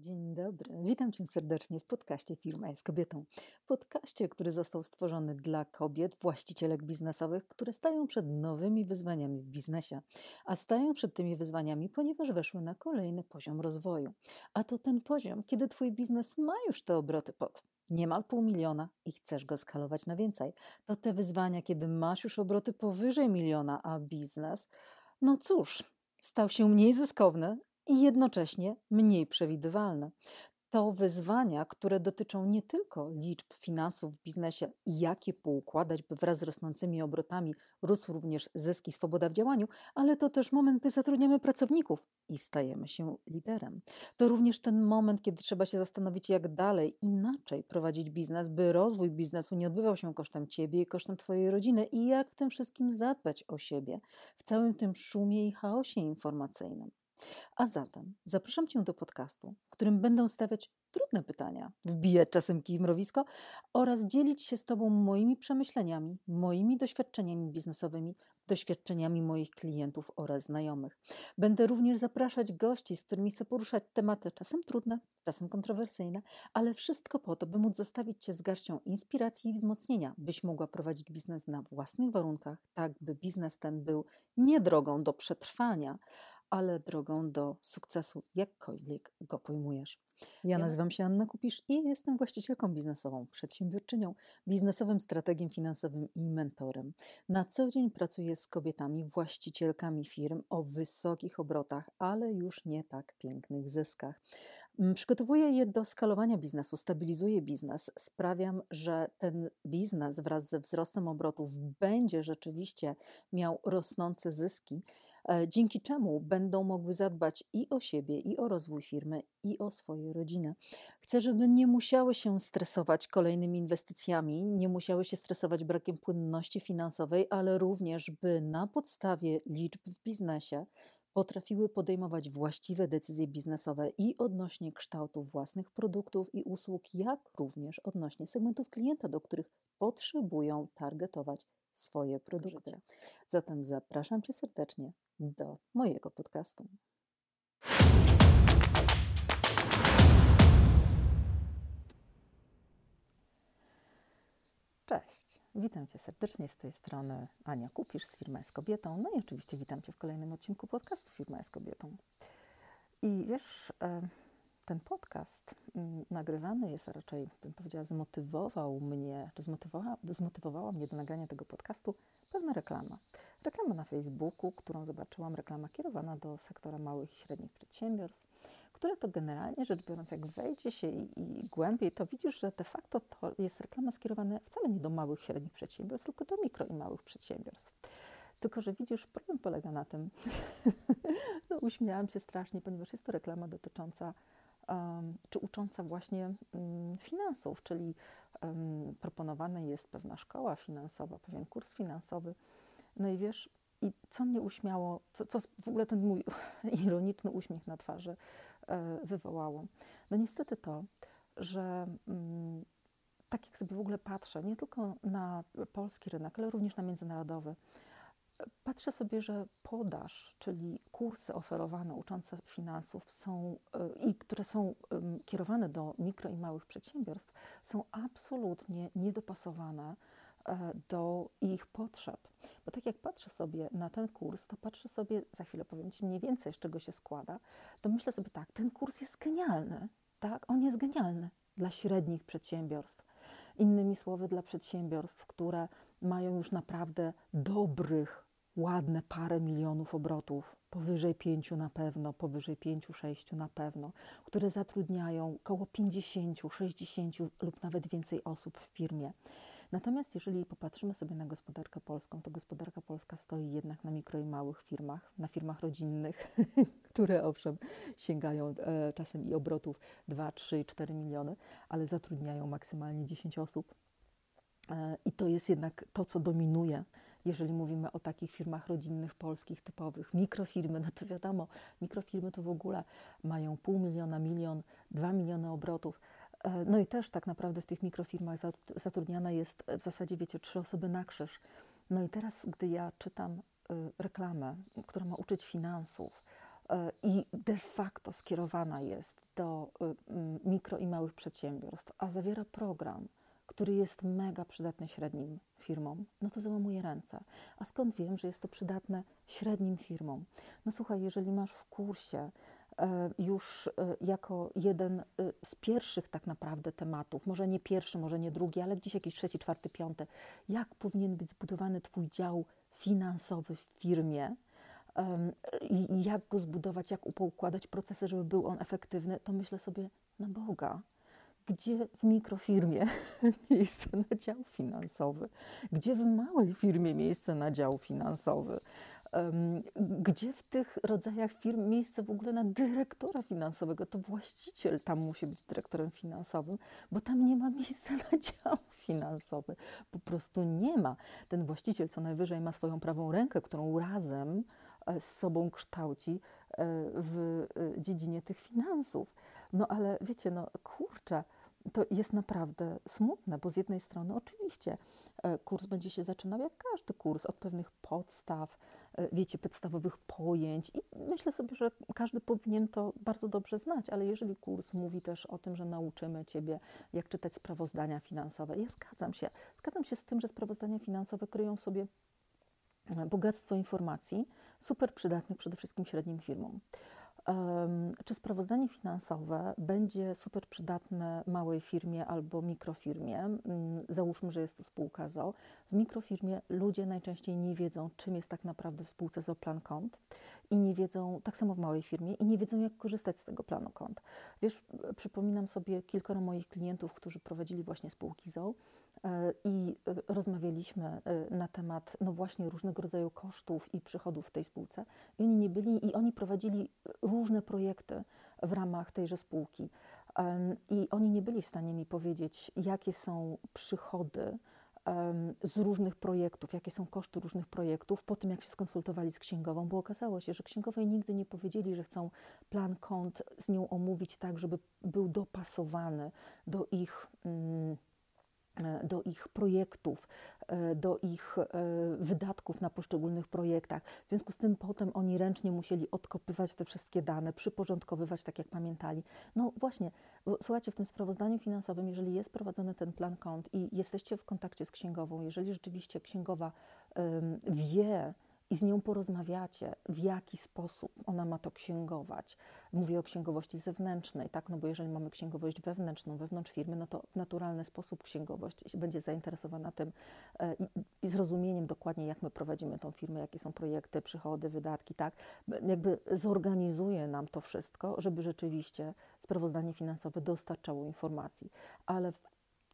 Dzień dobry, witam Cię serdecznie w podcaście Firma jest kobietą. Podcaście, który został stworzony dla kobiet, właścicielek biznesowych, które stają przed nowymi wyzwaniami w biznesie. A stają przed tymi wyzwaniami, ponieważ weszły na kolejny poziom rozwoju. A to ten poziom, kiedy Twój biznes ma już te obroty pod niemal pół miliona i chcesz go skalować na więcej. To te wyzwania, kiedy masz już obroty powyżej miliona, a biznes, no cóż, stał się mniej zyskowny, i jednocześnie mniej przewidywalne. To wyzwania, które dotyczą nie tylko liczb finansów w biznesie i jak je poukładać, by wraz z rosnącymi obrotami rósł również zysk i swoboda w działaniu, ale to też moment, gdy zatrudniamy pracowników i stajemy się liderem. To również ten moment, kiedy trzeba się zastanowić, jak dalej, inaczej prowadzić biznes, by rozwój biznesu nie odbywał się kosztem ciebie i kosztem twojej rodziny i jak w tym wszystkim zadbać o siebie w całym tym szumie i chaosie informacyjnym. A zatem zapraszam Cię do podcastu, w którym będę stawiać trudne pytania, wbijać czasem kij mrowisko oraz dzielić się z Tobą moimi przemyśleniami, moimi doświadczeniami biznesowymi, doświadczeniami moich klientów oraz znajomych. Będę również zapraszać gości, z którymi chcę poruszać tematy czasem trudne, czasem kontrowersyjne, ale wszystko po to, by móc zostawić Cię z garścią inspiracji i wzmocnienia, byś mogła prowadzić biznes na własnych warunkach, tak by biznes ten był nie drogą do przetrwania, ale drogą do sukcesu, jakkolwiek go pojmujesz. Ja nazywam się Anna Kupisz i jestem właścicielką biznesową, przedsiębiorczynią, biznesowym strategiem finansowym i mentorem. Na co dzień pracuję z kobietami, właścicielkami firm o wysokich obrotach, ale już nie tak pięknych zyskach. Mm, przygotowuję je do skalowania biznesu, stabilizuję biznes, sprawiam, że ten biznes wraz ze wzrostem obrotów będzie rzeczywiście miał rosnące zyski dzięki czemu będą mogły zadbać i o siebie, i o rozwój firmy, i o swoje rodziny. Chcę, żeby nie musiały się stresować kolejnymi inwestycjami, nie musiały się stresować brakiem płynności finansowej, ale również, by na podstawie liczb w biznesie potrafiły podejmować właściwe decyzje biznesowe i odnośnie kształtu własnych produktów i usług, jak również odnośnie segmentów klienta, do których potrzebują targetować swoje produkty. Zatem zapraszam Cię serdecznie do mojego podcastu. Cześć, witam Cię serdecznie z tej strony Ania Kupisz z Firma jest Kobietą. No i oczywiście witam Cię w kolejnym odcinku podcastu Firma jest Kobietą. I wiesz, ten podcast mm, nagrywany jest, a raczej bym powiedziała, zmotywował mnie, czy zmotywowała, zmotywowała mnie do nagrania tego podcastu pewna reklama. Reklama na Facebooku, którą zobaczyłam, reklama kierowana do sektora małych i średnich przedsiębiorstw, które to generalnie rzecz biorąc, jak wejdzie się i, i głębiej, to widzisz, że de facto to jest reklama skierowana wcale nie do małych i średnich przedsiębiorstw, tylko do mikro i małych przedsiębiorstw. Tylko, że widzisz, problem polega na tym, no uśmiałam się strasznie, ponieważ jest to reklama dotycząca czy ucząca właśnie finansów, czyli proponowana jest pewna szkoła finansowa, pewien kurs finansowy. No i wiesz, i co mnie uśmiało, co, co w ogóle ten mój ironiczny uśmiech na twarzy e, wywołało? No niestety to, że mm, tak jak sobie w ogóle patrzę, nie tylko na polski rynek, ale również na międzynarodowy, Patrzę sobie, że podaż, czyli kursy oferowane uczące finansów są e, i które są kierowane do mikro i małych przedsiębiorstw, są absolutnie niedopasowane e, do ich potrzeb. Bo tak jak patrzę sobie na ten kurs, to patrzę sobie, za chwilę powiem Ci mniej więcej, z czego się składa, to myślę sobie tak, ten kurs jest genialny, tak, on jest genialny dla średnich przedsiębiorstw. Innymi słowy, dla przedsiębiorstw, które mają już naprawdę dobrych ładne parę milionów obrotów, powyżej pięciu na pewno, powyżej pięciu, sześciu na pewno, które zatrudniają około 50, 60 lub nawet więcej osób w firmie. Natomiast jeżeli popatrzymy sobie na gospodarkę polską, to gospodarka polska stoi jednak na mikro i małych firmach, na firmach rodzinnych, które owszem sięgają e, czasem i obrotów 2, 3, 4 miliony, ale zatrudniają maksymalnie 10 osób. E, I to jest jednak to, co dominuje jeżeli mówimy o takich firmach rodzinnych, polskich, typowych. Mikrofirmy, no to wiadomo, mikrofirmy to w ogóle mają pół miliona, milion, dwa miliony obrotów. E, no i też tak naprawdę w tych mikrofirmach zatrudniana jest w zasadzie, wiecie, trzy osoby na krzyż. No i teraz, gdy ja czytam e, reklamę, która ma uczyć finansów, i de facto skierowana jest do mikro i małych przedsiębiorstw, a zawiera program, który jest mega przydatny średnim firmom, no to załamuje ręce. A skąd wiem, że jest to przydatne średnim firmom? No słuchaj, jeżeli masz w kursie e, już e, jako jeden e, z pierwszych tak naprawdę tematów, może nie pierwszy, może nie drugi, ale gdzieś jakiś trzeci, czwarty, piąty, jak powinien być zbudowany Twój dział finansowy w firmie, jak go zbudować, jak poukładać procesy, żeby był on efektywny, to myślę sobie, na Boga, gdzie w mikrofirmie miejsce na dział finansowy, gdzie w małej firmie miejsce na dział finansowy, gdzie w tych rodzajach firm miejsce w ogóle na dyrektora finansowego. To właściciel tam musi być dyrektorem finansowym, bo tam nie ma miejsca na dział finansowy. Po prostu nie ma. Ten właściciel co najwyżej ma swoją prawą rękę, którą razem e, z sobą kształci e, w e, dziedzinie tych finansów. No ale wiecie, no kurczę, to jest naprawdę smutne, bo z jednej strony oczywiście e, kurs będzie się zaczynał jak każdy kurs od pewnych podstaw, e, wiecie, podstawowych pojęć i myślę sobie, że każdy powinien to bardzo dobrze znać, ale jeżeli kurs mówi też o tym, że nauczymy Ciebie, jak czytać sprawozdania finansowe, ja zgadzam się. Zgadzam się z tym, że sprawozdania finansowe kryją sobie e, bogactwo informacji, super przydatnych przede wszystkim średnim firmom. Czy sprawozdanie finansowe będzie super przydatne małej firmie albo mikrofirmie? Mm, załóżmy, że jest to spółka ZO. W mikrofirmie ludzie najczęściej nie wiedzą, czym jest tak naprawdę w spółce ZO plan kont i nie wiedzą, tak samo w małej firmie, i nie wiedzą, jak korzystać z tego planu kont. Wiesz, przypominam sobie kilkoro moich klientów, którzy prowadzili właśnie spółki ZO i e, rozmawialiśmy e, na temat no właśnie różnego rodzaju kosztów i przychodów w tej spółce. I oni nie byli, i oni prowadzili różne projekty w ramach tejże spółki. I oni nie byli w stanie mi powiedzieć, jakie są przychody z różnych projektów, jakie są koszty różnych projektów, po tym jak się skonsultowali z księgową, bo okazało się, że księgowej nigdy nie powiedzieli, że chcą plan kont z nią omówić tak, żeby był dopasowany do ich. Mm, E, do ich projektów, e, do ich e, wydatków na poszczególnych projektach. W związku z tym potem oni ręcznie musieli odkopywać te wszystkie dane, przyporządkowywać tak jak pamiętali. No właśnie, słuchajcie, w tym sprawozdaniu finansowym, jeżeli jest prowadzony ten plan kont i jesteście w kontakcie z księgową, jeżeli rzeczywiście księgowa wie, i z nią porozmawiacie, w jaki sposób ona ma to księgować. Mówię o księgowości zewnętrznej, tak? No bo jeżeli mamy księgowość wewnętrzną, wewnątrz firmy, no to w naturalny sposób księgowość będzie zainteresowana tym e, i, i zrozumieniem dokładnie, jak my prowadzimy tą firmę, jakie są projekty, przychody, wydatki, tak? Jakby zorganizuje nam to wszystko, żeby rzeczywiście sprawozdanie finansowe dostarczało informacji. Ale w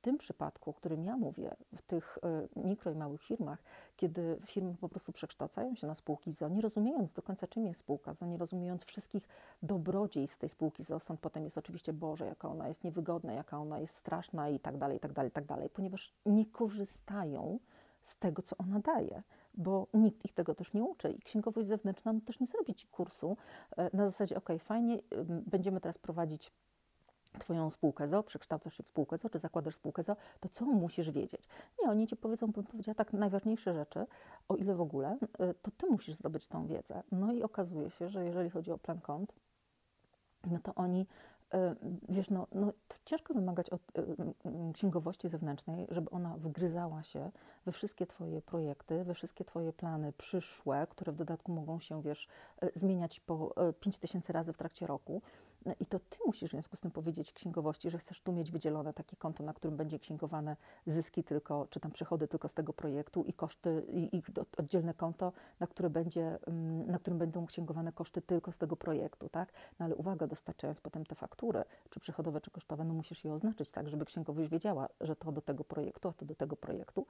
tym przypadku, o którym ja mówię, w tych e, mikro i małych firmach, kiedy firmy po prostu przekształcają się na spółki ZO, nie rozumiejąc do końca, czym jest spółka ZO, nie rozumiejąc wszystkich dobrodziejstw tej spółki ZO, stąd potem jest oczywiście, Boże, jaka ona jest niewygodna, jaka ona jest straszna i tak dalej, i tak dalej, i tak dalej, ponieważ nie korzystają z tego, co ona daje, bo nikt ich tego też nie uczy. I księgowość zewnętrzna no, też nie zrobi ci kursu e, na zasadzie, ok, fajnie, będziemy teraz prowadzić Twoją spółkę ZO, przekształcasz się w spółkę ZO, czy zakładasz spółkę ZO, to co musisz wiedzieć? Nie, oni Ci powiedzą, bym powiedziała tak, najważniejsze rzeczy, o ile w ogóle, y, to Ty musisz zdobyć tą wiedzę. No i okazuje się, że jeżeli chodzi o plan kont, no to oni y, wiesz, no, no ciężko wymagać od y, księgowości zewnętrznej, żeby ona wgryzała się we wszystkie Twoje projekty, we wszystkie Twoje plany przyszłe, które w dodatku mogą się, wiesz, zmieniać po 5000 tysięcy razy w trakcie roku. No I to ty musisz w związku z tym powiedzieć księgowości, że chcesz tu mieć wydzielone takie konto, na którym będzie księgowane zyski tylko, czy tam przychody tylko z tego projektu i koszty, i, i oddzielne konto, na, które będzie, mm, na którym będą księgowane koszty tylko z tego projektu, tak? No ale uwaga, dostarczając potem te faktury, czy przychodowe, czy kosztowe, no musisz je oznaczyć tak, żeby księgowość wiedziała, że to do tego projektu, a to do tego projektu.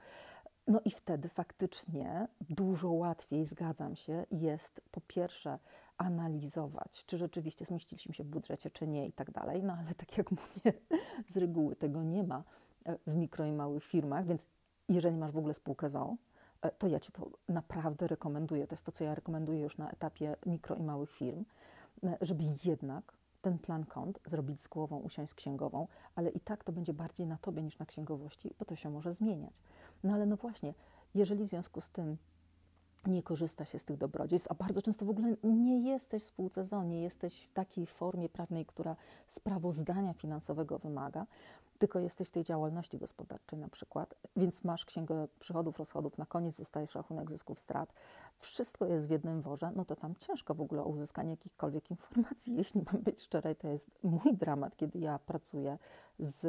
No i wtedy faktycznie dużo łatwiej, zgadzam się, jest po pierwsze analizować, czy rzeczywiście zmieściliśmy się w budżecie, czy nie i tak dalej. No ale tak jak mówię, z reguły tego nie ma e, w mikro i małych firmach, więc jeżeli masz w ogóle spółkę ZO, e, to ja Ci to naprawdę rekomenduję. To jest to, co ja rekomenduję już na etapie mikro i małych firm, e, żeby jednak ten plan kont zrobić z głową, usiąść z księgową, ale i tak to będzie bardziej na Tobie niż na księgowości, bo to się może zmieniać. No ale no właśnie, jeżeli w związku z tym nie korzysta się z tych dobrodziejstw, a bardzo często w ogóle nie jesteś w spółce nie jesteś w takiej formie prawnej, która sprawozdania finansowego wymaga, tylko jesteś w tej działalności gospodarczej na przykład, więc masz księgę przychodów, rozchodów, na koniec dostajesz rachunek zysków, strat, wszystko jest w jednym worze, no to tam ciężko w ogóle o uzyskanie jakichkolwiek informacji. Jeśli mam być szczerej, to jest mój dramat, kiedy ja pracuję z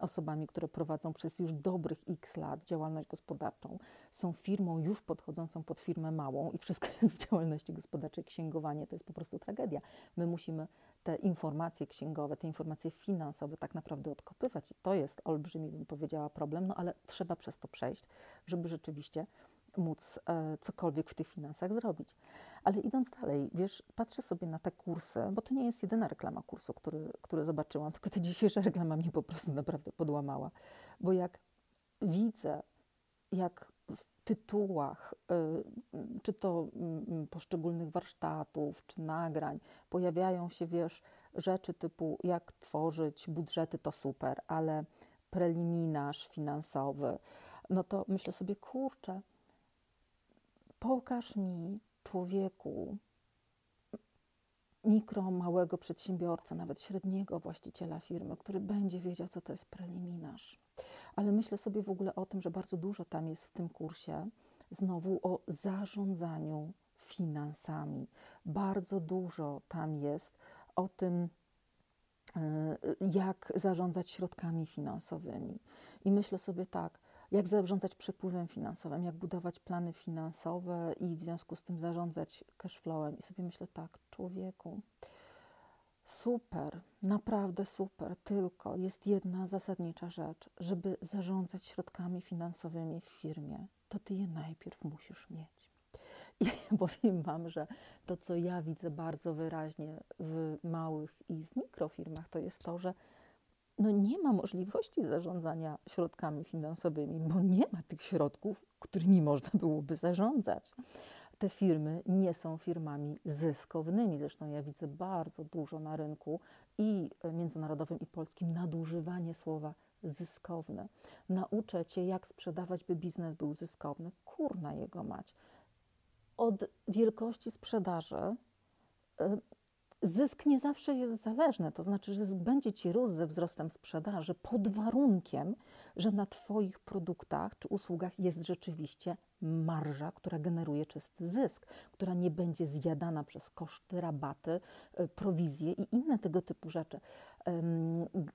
osobami, które prowadzą przez już dobrych x lat działalność gospodarczą, są firmą już podchodzącą pod firmę małą i wszystko jest w działalności gospodarczej. Księgowanie to jest po prostu tragedia. My musimy te informacje księgowe, te informacje finansowe tak naprawdę odkopywać. I to jest olbrzymi, bym powiedziała, problem, no ale trzeba przez to przejść, żeby rzeczywiście móc e, cokolwiek w tych finansach zrobić. Ale idąc dalej, wiesz, patrzę sobie na te kursy, bo to nie jest jedyna reklama kursu, który, który zobaczyłam, tylko ta dzisiejsza reklama mnie po prostu naprawdę podłamała. Bo jak widzę, jak w tytułach, y, czy to y, poszczególnych warsztatów, czy nagrań, pojawiają się, wiesz, rzeczy typu jak tworzyć budżety, to super, ale preliminarz finansowy, no to myślę sobie, kurczę, pokaż mi człowieku, mikro, małego przedsiębiorcę, nawet średniego właściciela firmy, który będzie wiedział, co to jest preliminarz. Ale myślę sobie w ogóle o tym, że bardzo dużo tam jest w tym kursie znowu o zarządzaniu finansami. Bardzo dużo tam jest o tym, e, jak zarządzać środkami finansowymi. I myślę sobie tak, jak zarządzać przepływem finansowym, jak budować plany finansowe i w związku z tym zarządzać cashflowem. I sobie myślę tak, człowieku, super, naprawdę super, tylko jest jedna zasadnicza rzecz, żeby zarządzać środkami finansowymi w firmie, to ty je najpierw musisz mieć. I powiem Wam, że to, co ja widzę bardzo wyraźnie w małych i w mikrofirmach, to jest to, że no nie ma możliwości zarządzania środkami finansowymi, bo nie ma tych środków, którymi można byłoby zarządzać. Te firmy nie są firmami zyskownymi. Zresztą ja widzę bardzo dużo na rynku i międzynarodowym, i polskim nadużywanie słowa zyskowne. Nauczę cię, jak sprzedawać, by biznes był zyskowny. Kurna jego mać. Od wielkości sprzedaży y, Zysk nie zawsze jest zależny, to znaczy, że zysk będzie ci rósł ze wzrostem sprzedaży pod warunkiem, że na Twoich produktach czy usługach jest rzeczywiście marża, która generuje czysty zysk, która nie będzie zjadana przez koszty, rabaty, e, prowizje i inne tego typu rzeczy.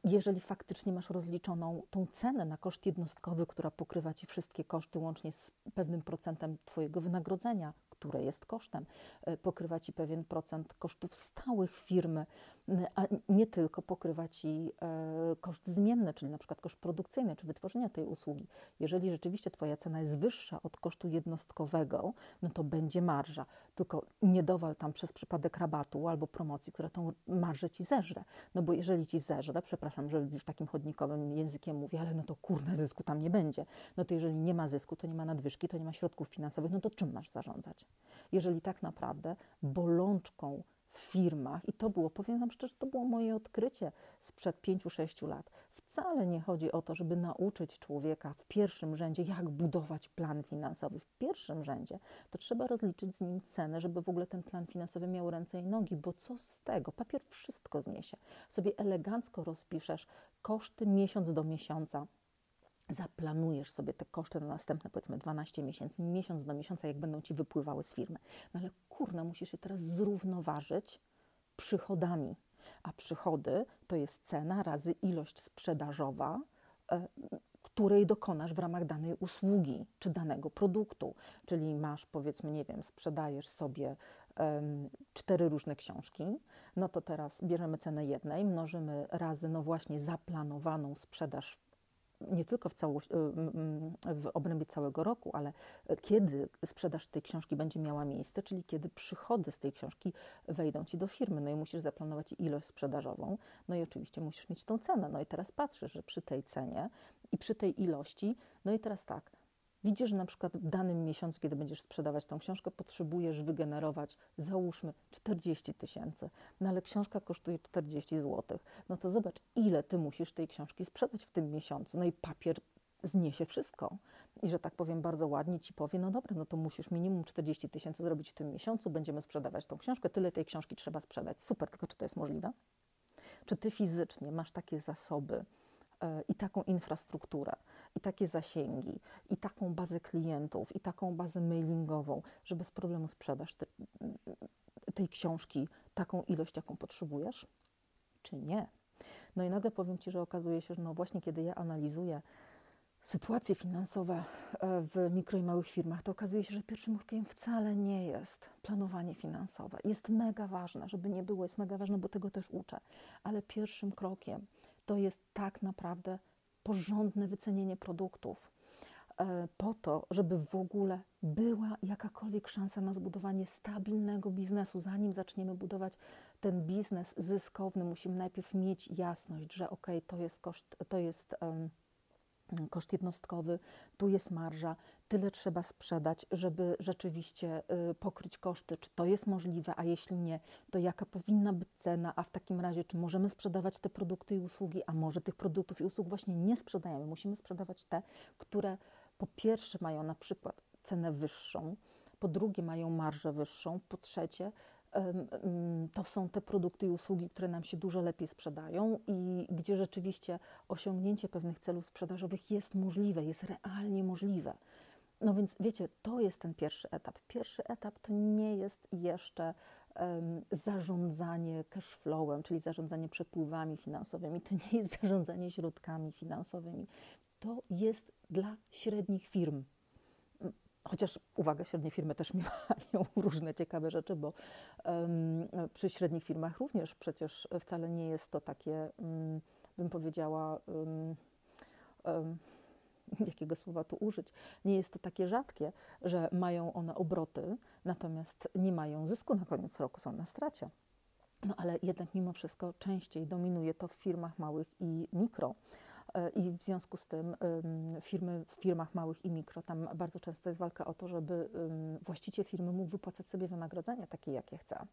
Jeżeli faktycznie masz rozliczoną tą cenę na koszt jednostkowy, która pokrywa Ci wszystkie koszty łącznie z pewnym procentem Twojego wynagrodzenia, które jest kosztem, e, pokrywa Ci pewien procent kosztów stałych firmy, a nie tylko pokrywa Ci e, koszt zmienny, czyli na przykład koszt produkcyjny, czy wytworzenia tej usługi. Jeżeli rzeczywiście Twoja cena jest wyższa od kosztu jednostkowego, no to będzie marża. Tylko nie dowal tam przez przypadek rabatu albo promocji, która tą marżę Ci zeżre. No bo jeżeli Ci zeżre, przepraszam, że już takim chodnikowym językiem mówię, ale no to kurna, zysku tam nie będzie. No to jeżeli nie ma zysku, to nie ma nadwyżki, to nie ma środków finansowych, no to czym masz zarządzać? Jeżeli tak naprawdę bolączką firmach, i to było, powiem Wam szczerze, to było moje odkrycie sprzed 5-6 lat. Wcale nie chodzi o to, żeby nauczyć człowieka w pierwszym rzędzie, jak budować plan finansowy. W pierwszym rzędzie to trzeba rozliczyć z nim cenę, żeby w ogóle ten plan finansowy miał ręce i nogi, bo co z tego? Papier wszystko zniesie. Sobie elegancko rozpiszesz koszty miesiąc do miesiąca, zaplanujesz sobie te koszty na następne powiedzmy 12 miesięcy, miesiąc do miesiąca, jak będą ci wypływały z firmy. No ale kurna, musisz je teraz zrównoważyć przychodami. A przychody to jest cena razy ilość sprzedażowa, e, której dokonasz w ramach danej usługi czy danego produktu. Czyli masz, powiedzmy, nie wiem, sprzedajesz sobie cztery różne książki, no to teraz bierzemy cenę jednej, mnożymy razy, no właśnie, zaplanowaną sprzedaż nie tylko w, y, w obrębie całego roku, ale kiedy sprzedaż tej książki będzie miała miejsce, czyli kiedy przychody z tej książki wejdą ci do firmy. No i musisz zaplanować ilość sprzedażową, no i oczywiście musisz mieć tą cenę. No i teraz patrzysz, że przy tej cenie i przy tej ilości, no i teraz tak, Widzisz, że na przykład w danym miesiącu, kiedy będziesz sprzedawać tą książkę, potrzebujesz wygenerować, załóżmy, 40 tysięcy, no ale książka kosztuje 40 zł. No to zobacz, ile ty musisz tej książki sprzedać w tym miesiącu. No i papier zniesie wszystko. I że tak powiem bardzo ładnie ci powie, no dobra, no to musisz minimum 40 tysięcy zrobić w tym miesiącu, będziemy sprzedawać tą książkę, tyle tej książki trzeba sprzedać. Super, tylko czy to jest możliwe? Czy ty fizycznie masz takie zasoby i taką infrastrukturę, i takie zasięgi, i taką bazę klientów, i taką bazę mailingową, że bez problemu sprzedasz te, tej książki taką ilość, jaką potrzebujesz? Czy nie? No i nagle powiem Ci, że okazuje się, że no właśnie kiedy ja analizuję sytuacje finansowe e, w mikro i małych firmach, to okazuje się, że pierwszym krokiem wcale nie jest planowanie finansowe. Jest mega ważne, żeby nie było, jest mega ważne, bo tego też uczę, ale pierwszym krokiem to jest tak naprawdę porządne wycenienie produktów e, po to, żeby w ogóle była jakakolwiek szansa na zbudowanie stabilnego biznesu. Zanim zaczniemy budować ten biznes zyskowny, musimy najpierw mieć jasność, że ok, to jest koszt, to jest um, koszt jednostkowy, tu jest marża, tyle trzeba sprzedać, żeby rzeczywiście y, pokryć koszty. Czy to jest możliwe, a jeśli nie, to jaka powinna być cena, a w takim razie, czy możemy sprzedawać te produkty i usługi, a może tych produktów i usług właśnie nie sprzedajemy. Musimy sprzedawać te, które po pierwsze mają na przykład cenę wyższą, po drugie mają marżę wyższą, po trzecie to są te produkty i usługi, które nam się dużo lepiej sprzedają i gdzie rzeczywiście osiągnięcie pewnych celów sprzedażowych jest możliwe, jest realnie możliwe. No więc wiecie, to jest ten pierwszy etap. Pierwszy etap to nie jest jeszcze um, zarządzanie cashflowem, czyli zarządzanie przepływami finansowymi, to nie jest zarządzanie środkami finansowymi. To jest dla średnich firm. Chociaż uwaga, średnie firmy też miewają różne ciekawe rzeczy, bo um, przy średnich firmach również przecież wcale nie jest to takie, um, bym powiedziała, um, jakiego słowa tu użyć, nie jest to takie rzadkie, że mają one obroty, natomiast nie mają zysku na koniec roku, są na stracie. No ale jednak mimo wszystko częściej dominuje to w firmach małych i mikro. E, I w związku z tym firmy, w firmach małych i mikro, tam bardzo często jest walka o to, żeby właściciel firmy mógł wypłacać sobie wynagrodzenie takie, jakie chce.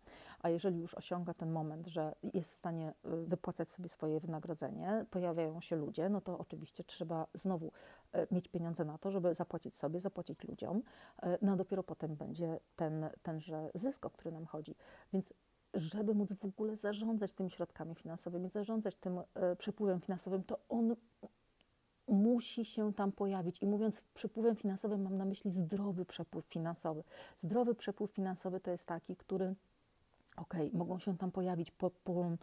A jeżeli już osiąga ten moment, że jest w stanie y, wypłacać sobie swoje wynagrodzenie, pojawiają się ludzie, no to oczywiście trzeba znowu e, mieć pieniądze na to, żeby zapłacić sobie, zapłacić ludziom, e, no a dopiero potem będzie ten, tenże zysk, o który nam chodzi. Więc żeby móc w ogóle zarządzać tymi środkami finansowymi, zarządzać tym e, przepływem finansowym, to on musi się tam pojawić. I mówiąc przepływem finansowym, mam na myśli zdrowy przepływ finansowy. Zdrowy przepływ finansowy to jest taki, który ok, mogą się tam pojawić po, po um,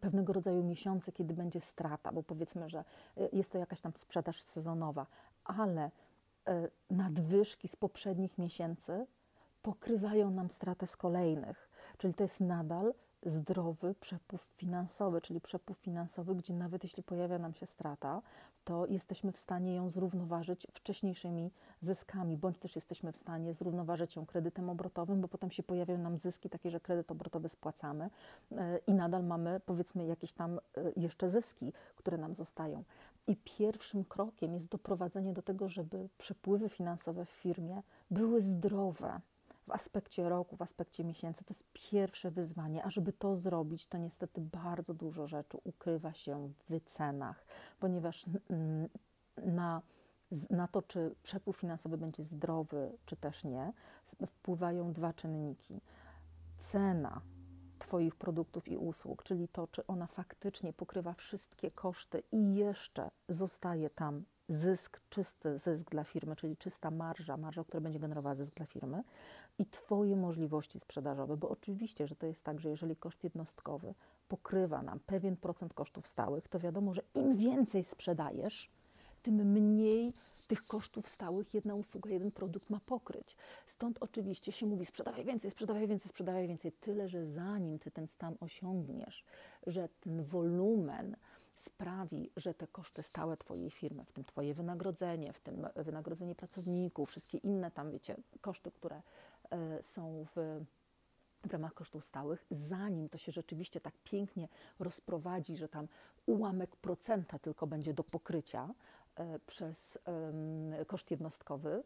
pewnego rodzaju miesiące, kiedy będzie strata, bo powiedzmy, że e, jest to jakaś tam sprzedaż sezonowa, ale y, nadwyżki z poprzednich miesięcy pokrywają nam stratę z kolejnych. Czyli to jest nadal zdrowy przepływ finansowy, czyli przepływ finansowy, gdzie nawet jeśli pojawia nam się strata, to jesteśmy w stanie ją zrównoważyć wcześniejszymi zyskami, bądź też jesteśmy w stanie zrównoważyć ją kredytem obrotowym, bo potem się pojawiają nam zyski takie, że kredyt obrotowy spłacamy e, i nadal mamy powiedzmy jakieś tam e, jeszcze zyski, które nam zostają. I pierwszym krokiem jest doprowadzenie do tego, żeby przepływy finansowe w firmie były zdrowe, w aspekcie roku, w aspekcie miesięcy. To jest pierwsze wyzwanie, a żeby to zrobić, to niestety bardzo dużo rzeczy ukrywa się w wycenach, ponieważ na, na to, czy przepływ finansowy będzie zdrowy, czy też nie, wpływają dwa czynniki. Cena Twoich produktów i usług, czyli to, czy ona faktycznie pokrywa wszystkie koszty i jeszcze zostaje tam zysk, czysty zysk dla firmy, czyli czysta marża, marża, która będzie generowała zysk dla firmy, i Twoje możliwości sprzedażowe, bo oczywiście, że to jest tak, że jeżeli koszt jednostkowy pokrywa nam pewien procent kosztów stałych, to wiadomo, że im więcej sprzedajesz, tym mniej tych kosztów stałych jedna usługa, jeden produkt ma pokryć. Stąd oczywiście się mówi: sprzedawaj więcej, sprzedawaj więcej, sprzedawaj więcej. Tyle, że zanim ty ten stan osiągniesz, że ten wolumen sprawi, że te koszty stałe Twojej firmy, w tym Twoje wynagrodzenie, w tym wynagrodzenie pracowników, wszystkie inne tam, wiecie, koszty, które E, są w, w ramach kosztów stałych, zanim to się rzeczywiście tak pięknie rozprowadzi, że tam ułamek procenta tylko będzie do pokrycia e, przez koszt jednostkowy,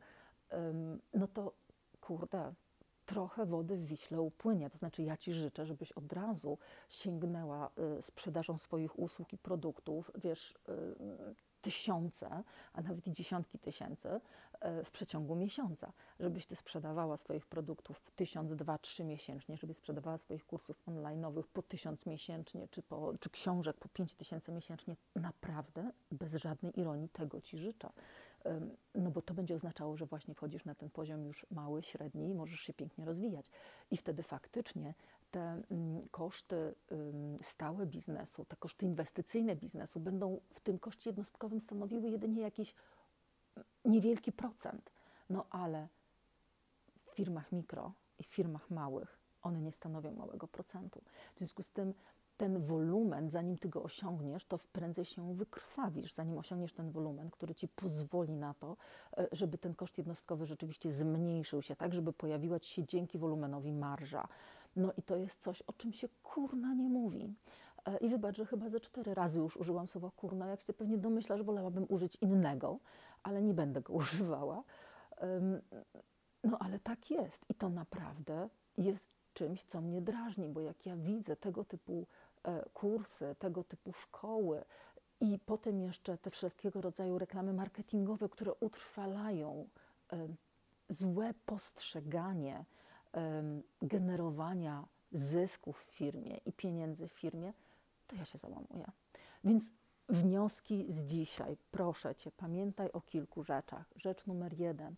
no to kurde, trochę wody w Wiśle upłynie. To znaczy, ja Ci życzę, żebyś od razu sięgnęła y, sprzedażą swoich usług i produktów, wiesz, y, tysiące, a nawet i dziesiątki tysięcy e, w przeciągu miesiąca. Żebyś ty sprzedawała swoich produktów w tysiąc, dwa, trzy miesięcznie, żebyś sprzedawała swoich kursów online'owych po tysiąc miesięcznie, czy, po, czy książek po pięć tysięcy miesięcznie. Naprawdę, bez żadnej ironii, tego ci życzę. No bo to będzie oznaczało, że właśnie wchodzisz na ten poziom już mały, średni i możesz się pięknie rozwijać. I wtedy faktycznie te mm, koszty stałe biznesu, te koszty inwestycyjne biznesu będą w tym koszcie jednostkowym stanowiły jedynie jakiś niewielki procent. No ale w firmach mikro i w firmach małych one nie stanowią małego procentu. W związku z tym ten wolumen, zanim ty go osiągniesz, to prędzej się wykrwawisz, zanim osiągniesz ten wolumen, który ci pozwoli na to, e, żeby ten koszt jednostkowy rzeczywiście zmniejszył się, tak, żeby pojawiła ci się dzięki wolumenowi marża. No i to jest coś, o czym się kurna nie mówi. E, I wybacz, że chyba ze cztery razy już użyłam słowa kurna. Jak się pewnie domyślasz, wolałabym użyć innego, ale nie będę go używała. No ale tak jest i to naprawdę jest czymś, co mnie drażni, bo jak ja widzę tego typu kursy, tego typu szkoły i potem jeszcze te wszelkiego rodzaju reklamy marketingowe, które utrwalają złe postrzeganie generowania zysków w firmie i pieniędzy w firmie, to ja się załamuję. Więc wnioski z dzisiaj, proszę Cię, pamiętaj o kilku rzeczach. Rzecz numer jeden.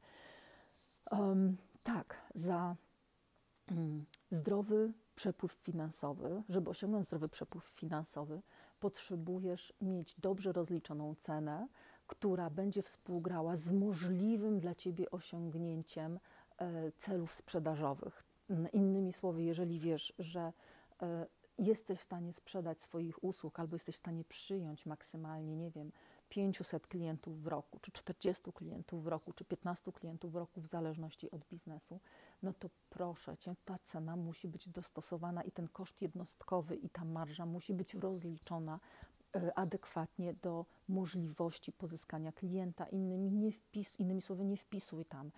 Um, tak, za um, zdrowy przepływ finansowy, żeby osiągnąć zdrowy przepływ finansowy, potrzebujesz mieć dobrze rozliczoną cenę, która będzie współgrała z możliwym dla Ciebie osiągnięciem E, celów sprzedażowych. Innymi słowy, jeżeli wiesz, że e, jesteś w stanie sprzedać swoich usług albo jesteś w stanie przyjąć maksymalnie, nie wiem, 500 klientów w roku, czy 40 klientów w roku, czy 15 klientów w roku, w zależności od biznesu, no to proszę cię, ta cena musi być dostosowana i ten koszt jednostkowy i ta marża musi być rozliczona adekwatnie do możliwości pozyskania klienta. Innymi, nie wpis, innymi słowy, nie wpisuj tam,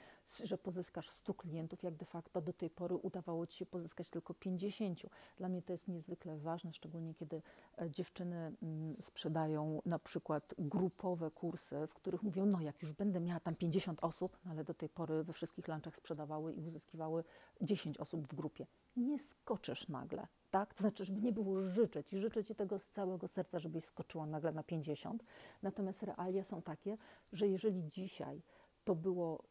że pozyskasz 100 klientów, jak de facto do tej pory udawało Ci się pozyskać tylko 50. Dla mnie to jest niezwykle ważne, szczególnie kiedy e, dziewczyny mm, sprzedają na przykład grupowe kursy, w których mówią, no jak już będę miała tam 50 osób, no ale do tej pory we wszystkich lunchach sprzedawały i uzyskiwały 10 osób w grupie. Nie skoczysz nagle tak? To znaczy, żeby nie było życzyć i życzę Ci tego z całego serca, żebyś skoczyła nagle na 50. Natomiast realia są takie, że jeżeli dzisiaj to było,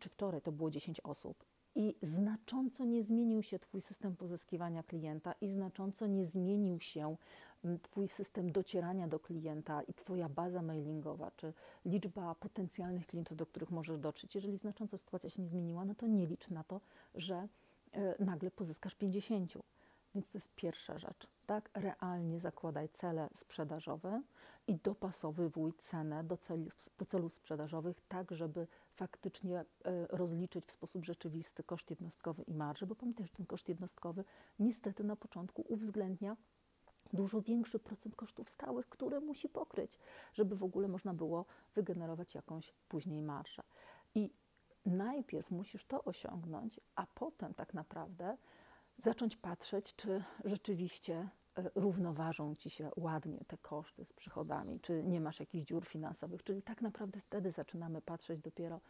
czy wczoraj to było 10 osób i znacząco nie zmienił się Twój system pozyskiwania klienta i znacząco nie zmienił się Twój system docierania do klienta i Twoja baza mailingowa, czy liczba potencjalnych klientów, do których możesz dotrzeć, jeżeli znacząco sytuacja się nie zmieniła, no to nie licz na to, że nagle pozyskasz 50 więc to jest pierwsza rzecz, tak? Realnie zakładaj cele sprzedażowe i dopasowywuj cenę do celów, do celów sprzedażowych, tak żeby faktycznie e, rozliczyć w sposób rzeczywisty koszt jednostkowy i marży, bo pamiętaj, że ten koszt jednostkowy niestety na początku uwzględnia dużo większy procent kosztów stałych, które musi pokryć, żeby w ogóle można było wygenerować jakąś później marżę. I najpierw musisz to osiągnąć, a potem tak naprawdę zacząć patrzeć, czy rzeczywiście równoważą ci się ładnie te koszty z przychodami, czy nie masz jakichś dziur finansowych, czyli tak naprawdę wtedy zaczynamy patrzeć dopiero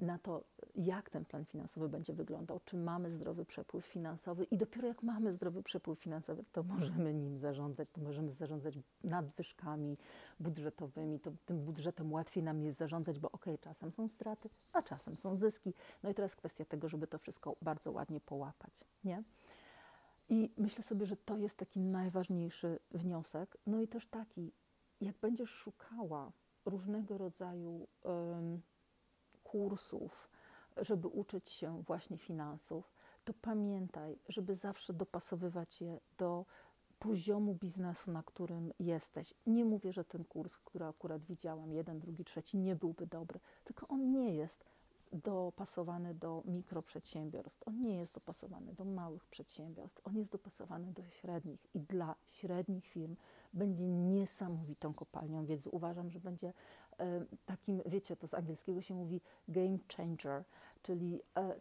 na to, jak ten plan finansowy będzie wyglądał, czy mamy zdrowy przepływ finansowy i dopiero jak mamy zdrowy przepływ finansowy, to możemy nim zarządzać, to możemy zarządzać nadwyżkami budżetowymi, to tym budżetem łatwiej nam jest zarządzać, bo ok, czasem są straty, a czasem są zyski. No i teraz kwestia tego, żeby to wszystko bardzo ładnie połapać, nie? I myślę sobie, że to jest taki najważniejszy wniosek. No i też taki, jak będziesz szukała różnego rodzaju um, kursów, żeby uczyć się właśnie finansów, to pamiętaj, żeby zawsze dopasowywać je do poziomu biznesu, na którym jesteś. Nie mówię, że ten kurs, który akurat widziałam, jeden, drugi, trzeci, nie byłby dobry, tylko on nie jest dopasowany do mikroprzedsiębiorstw, on nie jest dopasowany do małych przedsiębiorstw, on jest dopasowany do średnich i dla średnich firm będzie niesamowitą kopalnią wiedzy. Uważam, że będzie e, takim, wiecie, to z angielskiego się mówi game changer, czyli e,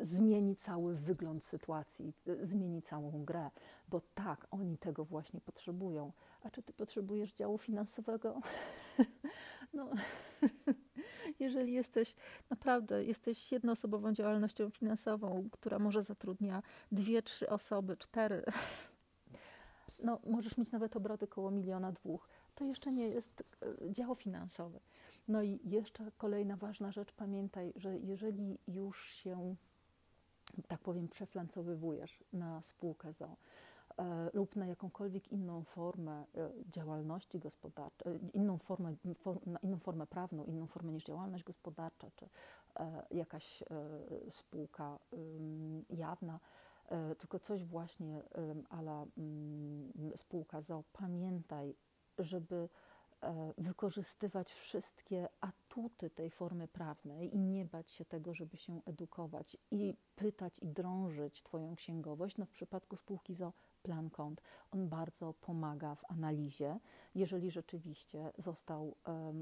zmieni cały wygląd sytuacji, e, zmieni całą grę, bo tak, oni tego właśnie potrzebują. A czy ty potrzebujesz działu finansowego? no, jeżeli jesteś naprawdę, jesteś jednoosobową działalnością finansową, która może zatrudnia dwie, trzy osoby, cztery, no, możesz mieć nawet obroty koło miliona, dwóch, to jeszcze nie jest e, dział finansowy. No i jeszcze kolejna ważna rzecz, pamiętaj, że jeżeli już się, tak powiem, przeflancowywujesz na spółkę ZO lub na jakąkolwiek inną formę e, działalności gospodarczej, e, inną formę, for, inną formę prawną, inną formę niż działalność gospodarcza, czy e, jakaś e, spółka jawna, e, tylko coś właśnie ala spółka ZO, pamiętaj, żeby E, wykorzystywać wszystkie atuty tej formy prawnej i nie bać się tego, żeby się edukować i pytać i drążyć Twoją księgowość. No w przypadku spółki ZO plan kont, on bardzo pomaga w analizie, jeżeli rzeczywiście został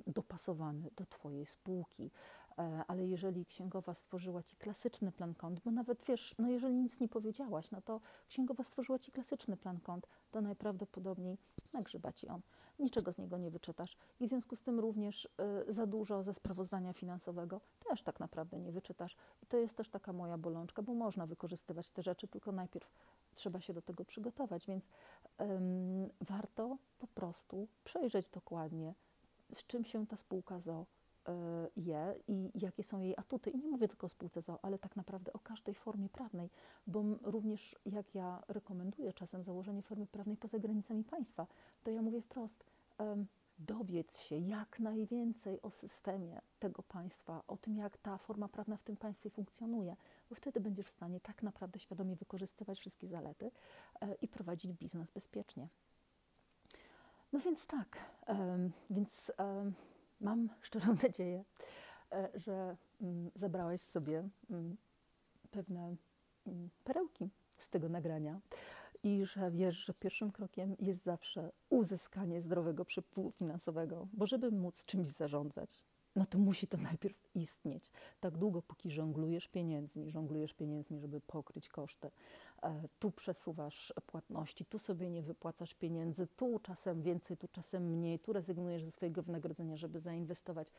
dopasowany do Twojej spółki. E, ale jeżeli księgowa stworzyła Ci klasyczny plan kont, bo nawet wiesz, no jeżeli nic nie powiedziałaś, no to księgowa stworzyła Ci klasyczny plan kont, to najprawdopodobniej nagrzyba Ci on niczego z niego nie wyczytasz. I w związku z tym również y, za dużo ze sprawozdania finansowego też tak naprawdę nie wyczytasz. I to jest też taka moja bolączka, bo można wykorzystywać te rzeczy, tylko najpierw trzeba się do tego przygotować, więc warto po prostu przejrzeć dokładnie, z czym się ta spółka ZO y, je i jakie są jej atuty. I nie mówię tylko o spółce ZO, ale tak naprawdę o każdej formie prawnej, bo również jak ja rekomenduję czasem założenie formy prawnej poza granicami państwa, to ja mówię wprost, dowiedz się jak najwięcej o systemie tego państwa, o tym, jak ta forma prawna w tym państwie funkcjonuje, bo wtedy będziesz w stanie tak naprawdę świadomie wykorzystywać wszystkie zalety e, i prowadzić biznes bezpiecznie. No więc tak, więc mam szczerą nadzieję, e, że um, zabrałeś sobie mm, pewne mm, perełki z tego nagrania i że wiesz, że pierwszym krokiem jest zawsze uzyskanie zdrowego przepływu finansowego, bo żeby móc czymś zarządzać, no to musi to najpierw istnieć. Tak długo, póki żonglujesz pieniędzmi, żonglujesz pieniędzmi, żeby pokryć koszty, e, tu przesuwasz płatności, tu sobie nie wypłacasz pieniędzy, tu czasem więcej, tu czasem mniej, tu rezygnujesz ze swojego wynagrodzenia, żeby zainwestować.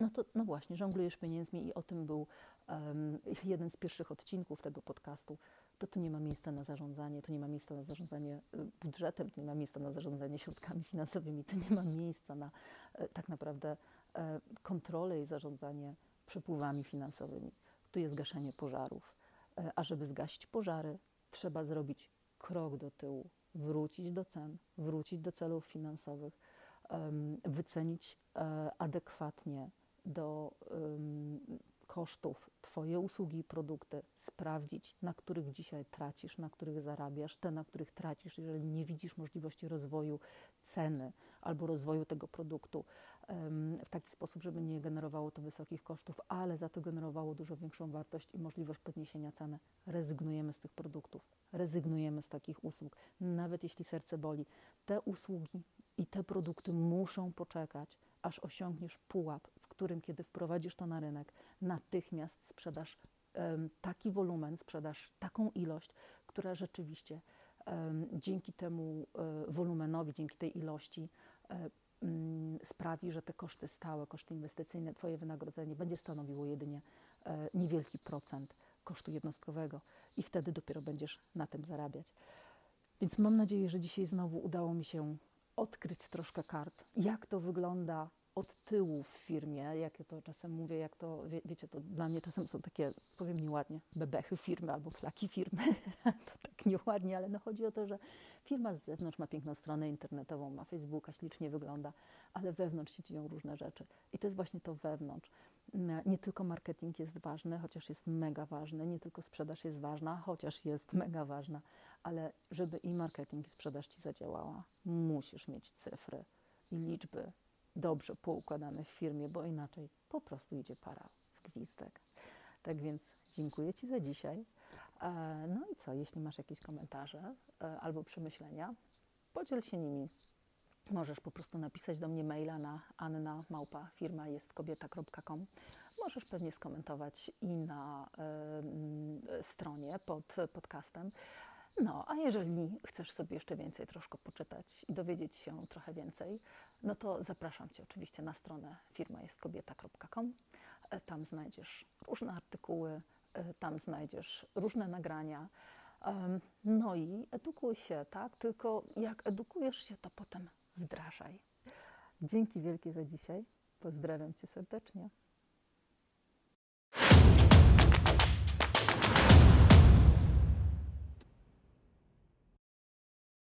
No to no właśnie, żonglujesz pieniędzmi i o tym był um, jeden z pierwszych odcinków tego podcastu to tu nie ma miejsca na zarządzanie, tu nie ma miejsca na zarządzanie budżetem, tu nie ma miejsca na zarządzanie środkami finansowymi, tu nie ma miejsca na e, tak naprawdę e, kontrolę i zarządzanie przepływami finansowymi. Tu jest gaszenie pożarów. E, a żeby zgasić pożary, trzeba zrobić krok do tyłu, wrócić do cen, wrócić do celów finansowych, wycenić adekwatnie do kosztów Twoje usługi i produkty, sprawdzić, na których dzisiaj tracisz, na których zarabiasz, te, na których tracisz, jeżeli nie widzisz możliwości rozwoju ceny albo rozwoju tego produktu w taki sposób, żeby nie generowało to wysokich kosztów, ale za to generowało dużo większą wartość i możliwość podniesienia ceny. Rezygnujemy z tych produktów, rezygnujemy z takich usług, nawet jeśli serce boli. Te usługi i te produkty muszą poczekać, aż osiągniesz pułap, którym, kiedy wprowadzisz to na rynek, natychmiast sprzedasz taki wolumen, sprzedasz taką ilość, która rzeczywiście dzięki temu um, wolumenowi, dzięki tej ilości e, mm, sprawi, że te koszty stałe, koszty inwestycyjne, Twoje wynagrodzenie będzie stanowiło jedynie e, niewielki procent kosztu jednostkowego i wtedy dopiero będziesz na tym zarabiać. Więc mam nadzieję, że dzisiaj znowu udało mi się odkryć troszkę kart, jak to wygląda od tyłu w firmie, jak ja to czasem mówię, jak to, wie, wiecie, to dla mnie czasem są takie, powiem nieładnie, bebechy firmy albo flaki firmy, to tak nieładnie, ale no chodzi o to, że firma z zewnątrz ma piękną stronę internetową, ma Facebooka, ślicznie wygląda, ale wewnątrz się dzieją różne rzeczy. I to jest właśnie to wewnątrz. Nie tylko marketing jest ważny, chociaż jest mega ważny, nie tylko sprzedaż jest ważna, chociaż jest mega ważna, ale żeby i marketing, i sprzedaż ci zadziałała, musisz mieć cyfry i liczby dobrze poukładane w firmie, bo inaczej po prostu idzie para w gwizdek. Tak więc dziękuję Ci za dzisiaj. E, no i co, jeśli masz jakieś komentarze e, albo przemyślenia, podziel się nimi. Możesz po prostu napisać do mnie maila na anna małpa firma jest kobieta.com możesz pewnie skomentować i na y, stronie pod podcastem. No, a jeżeli chcesz sobie jeszcze więcej troszkę poczytać i dowiedzieć się trochę więcej, no to zapraszam Cię oczywiście na stronę firmajestkobieta.com. E, tam znajdziesz różne artykuły, e, tam znajdziesz różne nagrania. No i edukuj się, tak? Tylko jak edukujesz się, to potem wdrażaj. Dzięki wielkie za dzisiaj. Pozdrawiam Cię serdecznie.